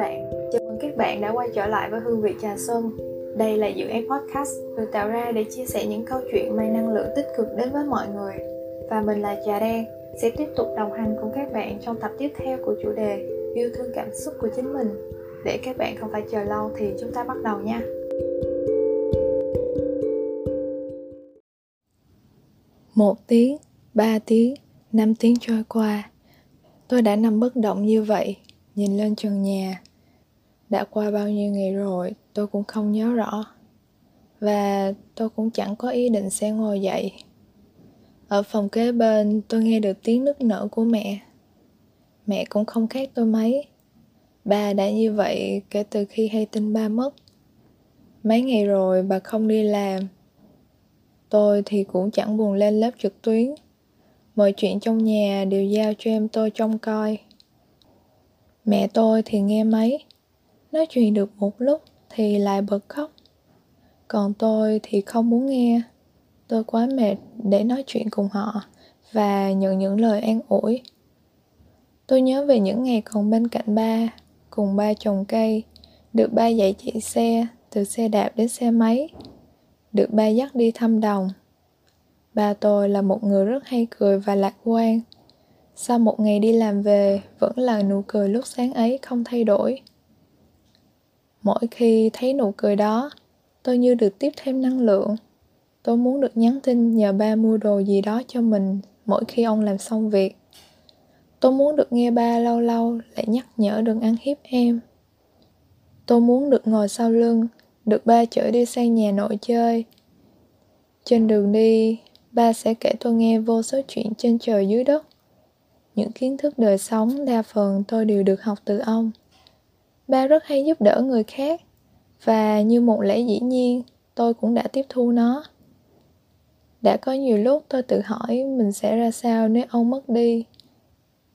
bạn. Chào mừng các bạn đã quay trở lại với Hương vị Trà Xuân. Đây là dự án podcast được tạo ra để chia sẻ những câu chuyện mang năng lượng tích cực đến với mọi người. Và mình là Trà Đen, sẽ tiếp tục đồng hành cùng các bạn trong tập tiếp theo của chủ đề Yêu thương cảm xúc của chính mình. Để các bạn không phải chờ lâu thì chúng ta bắt đầu nha. Một tiếng, ba tiếng, năm tiếng trôi qua Tôi đã nằm bất động như vậy, nhìn lên trần nhà. Đã qua bao nhiêu ngày rồi, tôi cũng không nhớ rõ. Và tôi cũng chẳng có ý định sẽ ngồi dậy. Ở phòng kế bên, tôi nghe được tiếng nức nở của mẹ. Mẹ cũng không khác tôi mấy. Bà đã như vậy kể từ khi hay tin ba mất. Mấy ngày rồi bà không đi làm. Tôi thì cũng chẳng buồn lên lớp trực tuyến Mọi chuyện trong nhà đều giao cho em tôi trông coi. Mẹ tôi thì nghe mấy, nói chuyện được một lúc thì lại bật khóc. Còn tôi thì không muốn nghe. Tôi quá mệt để nói chuyện cùng họ và nhận những lời an ủi. Tôi nhớ về những ngày còn bên cạnh ba, cùng ba trồng cây, được ba dạy chạy xe, từ xe đạp đến xe máy, được ba dắt đi thăm đồng, Ba tôi là một người rất hay cười và lạc quan. Sau một ngày đi làm về, vẫn là nụ cười lúc sáng ấy không thay đổi. Mỗi khi thấy nụ cười đó, tôi như được tiếp thêm năng lượng. Tôi muốn được nhắn tin nhờ ba mua đồ gì đó cho mình mỗi khi ông làm xong việc. Tôi muốn được nghe ba lâu lâu lại nhắc nhở đừng ăn hiếp em. Tôi muốn được ngồi sau lưng, được ba chở đi sang nhà nội chơi. Trên đường đi, ba sẽ kể tôi nghe vô số chuyện trên trời dưới đất. Những kiến thức đời sống đa phần tôi đều được học từ ông. Ba rất hay giúp đỡ người khác và như một lẽ dĩ nhiên, tôi cũng đã tiếp thu nó. Đã có nhiều lúc tôi tự hỏi mình sẽ ra sao nếu ông mất đi.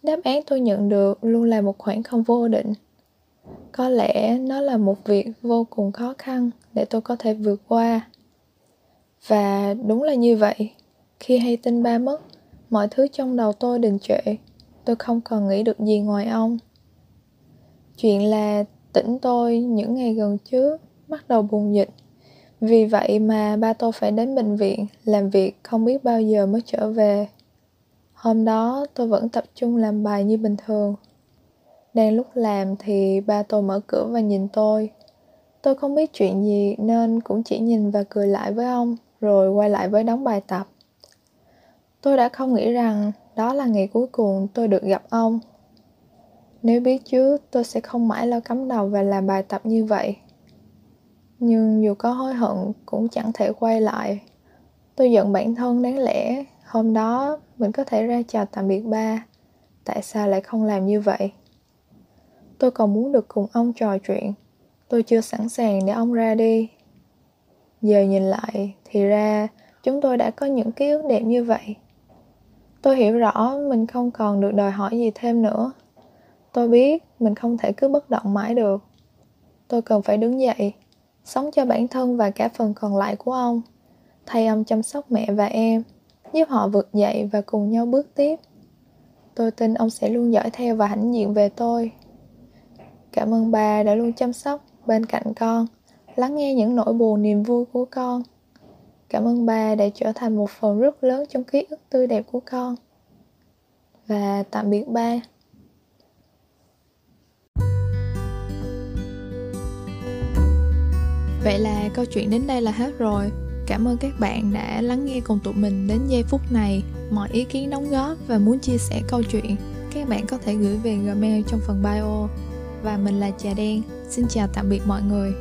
Đáp án tôi nhận được luôn là một khoảng không vô định. Có lẽ nó là một việc vô cùng khó khăn để tôi có thể vượt qua. Và đúng là như vậy, khi hay tin ba mất, mọi thứ trong đầu tôi đình trệ. Tôi không còn nghĩ được gì ngoài ông. Chuyện là tỉnh tôi những ngày gần trước, bắt đầu bùng dịch. Vì vậy mà ba tôi phải đến bệnh viện làm việc không biết bao giờ mới trở về. Hôm đó tôi vẫn tập trung làm bài như bình thường. Đang lúc làm thì ba tôi mở cửa và nhìn tôi. Tôi không biết chuyện gì nên cũng chỉ nhìn và cười lại với ông, rồi quay lại với đóng bài tập. Tôi đã không nghĩ rằng đó là ngày cuối cùng tôi được gặp ông. Nếu biết trước, tôi sẽ không mãi lo cắm đầu và làm bài tập như vậy. Nhưng dù có hối hận cũng chẳng thể quay lại. Tôi giận bản thân đáng lẽ hôm đó mình có thể ra chào tạm biệt ba. Tại sao lại không làm như vậy? Tôi còn muốn được cùng ông trò chuyện. Tôi chưa sẵn sàng để ông ra đi. Giờ nhìn lại thì ra chúng tôi đã có những ký ức đẹp như vậy tôi hiểu rõ mình không còn được đòi hỏi gì thêm nữa tôi biết, mình không thể cứ bất động mãi được. Tôi cần phải đứng dậy, sống cho bản thân và cả phần còn lại của ông. Thay ông chăm sóc mẹ và em, giúp họ vượt dậy và cùng nhau bước tiếp. Tôi tin ông sẽ luôn dõi theo và hãnh diện về tôi. Cảm ơn bà đã luôn chăm sóc bên cạnh con, lắng nghe những nỗi buồn niềm vui của con. Cảm ơn bà đã trở thành một phần rất lớn trong ký ức tươi đẹp của con. Và tạm biệt ba. Vậy là câu chuyện đến đây là hết rồi. Cảm ơn các bạn đã lắng nghe cùng tụi mình đến giây phút này. Mọi ý kiến đóng góp và muốn chia sẻ câu chuyện, các bạn có thể gửi về Gmail trong phần bio. Và mình là Trà Đen. Xin chào tạm biệt mọi người.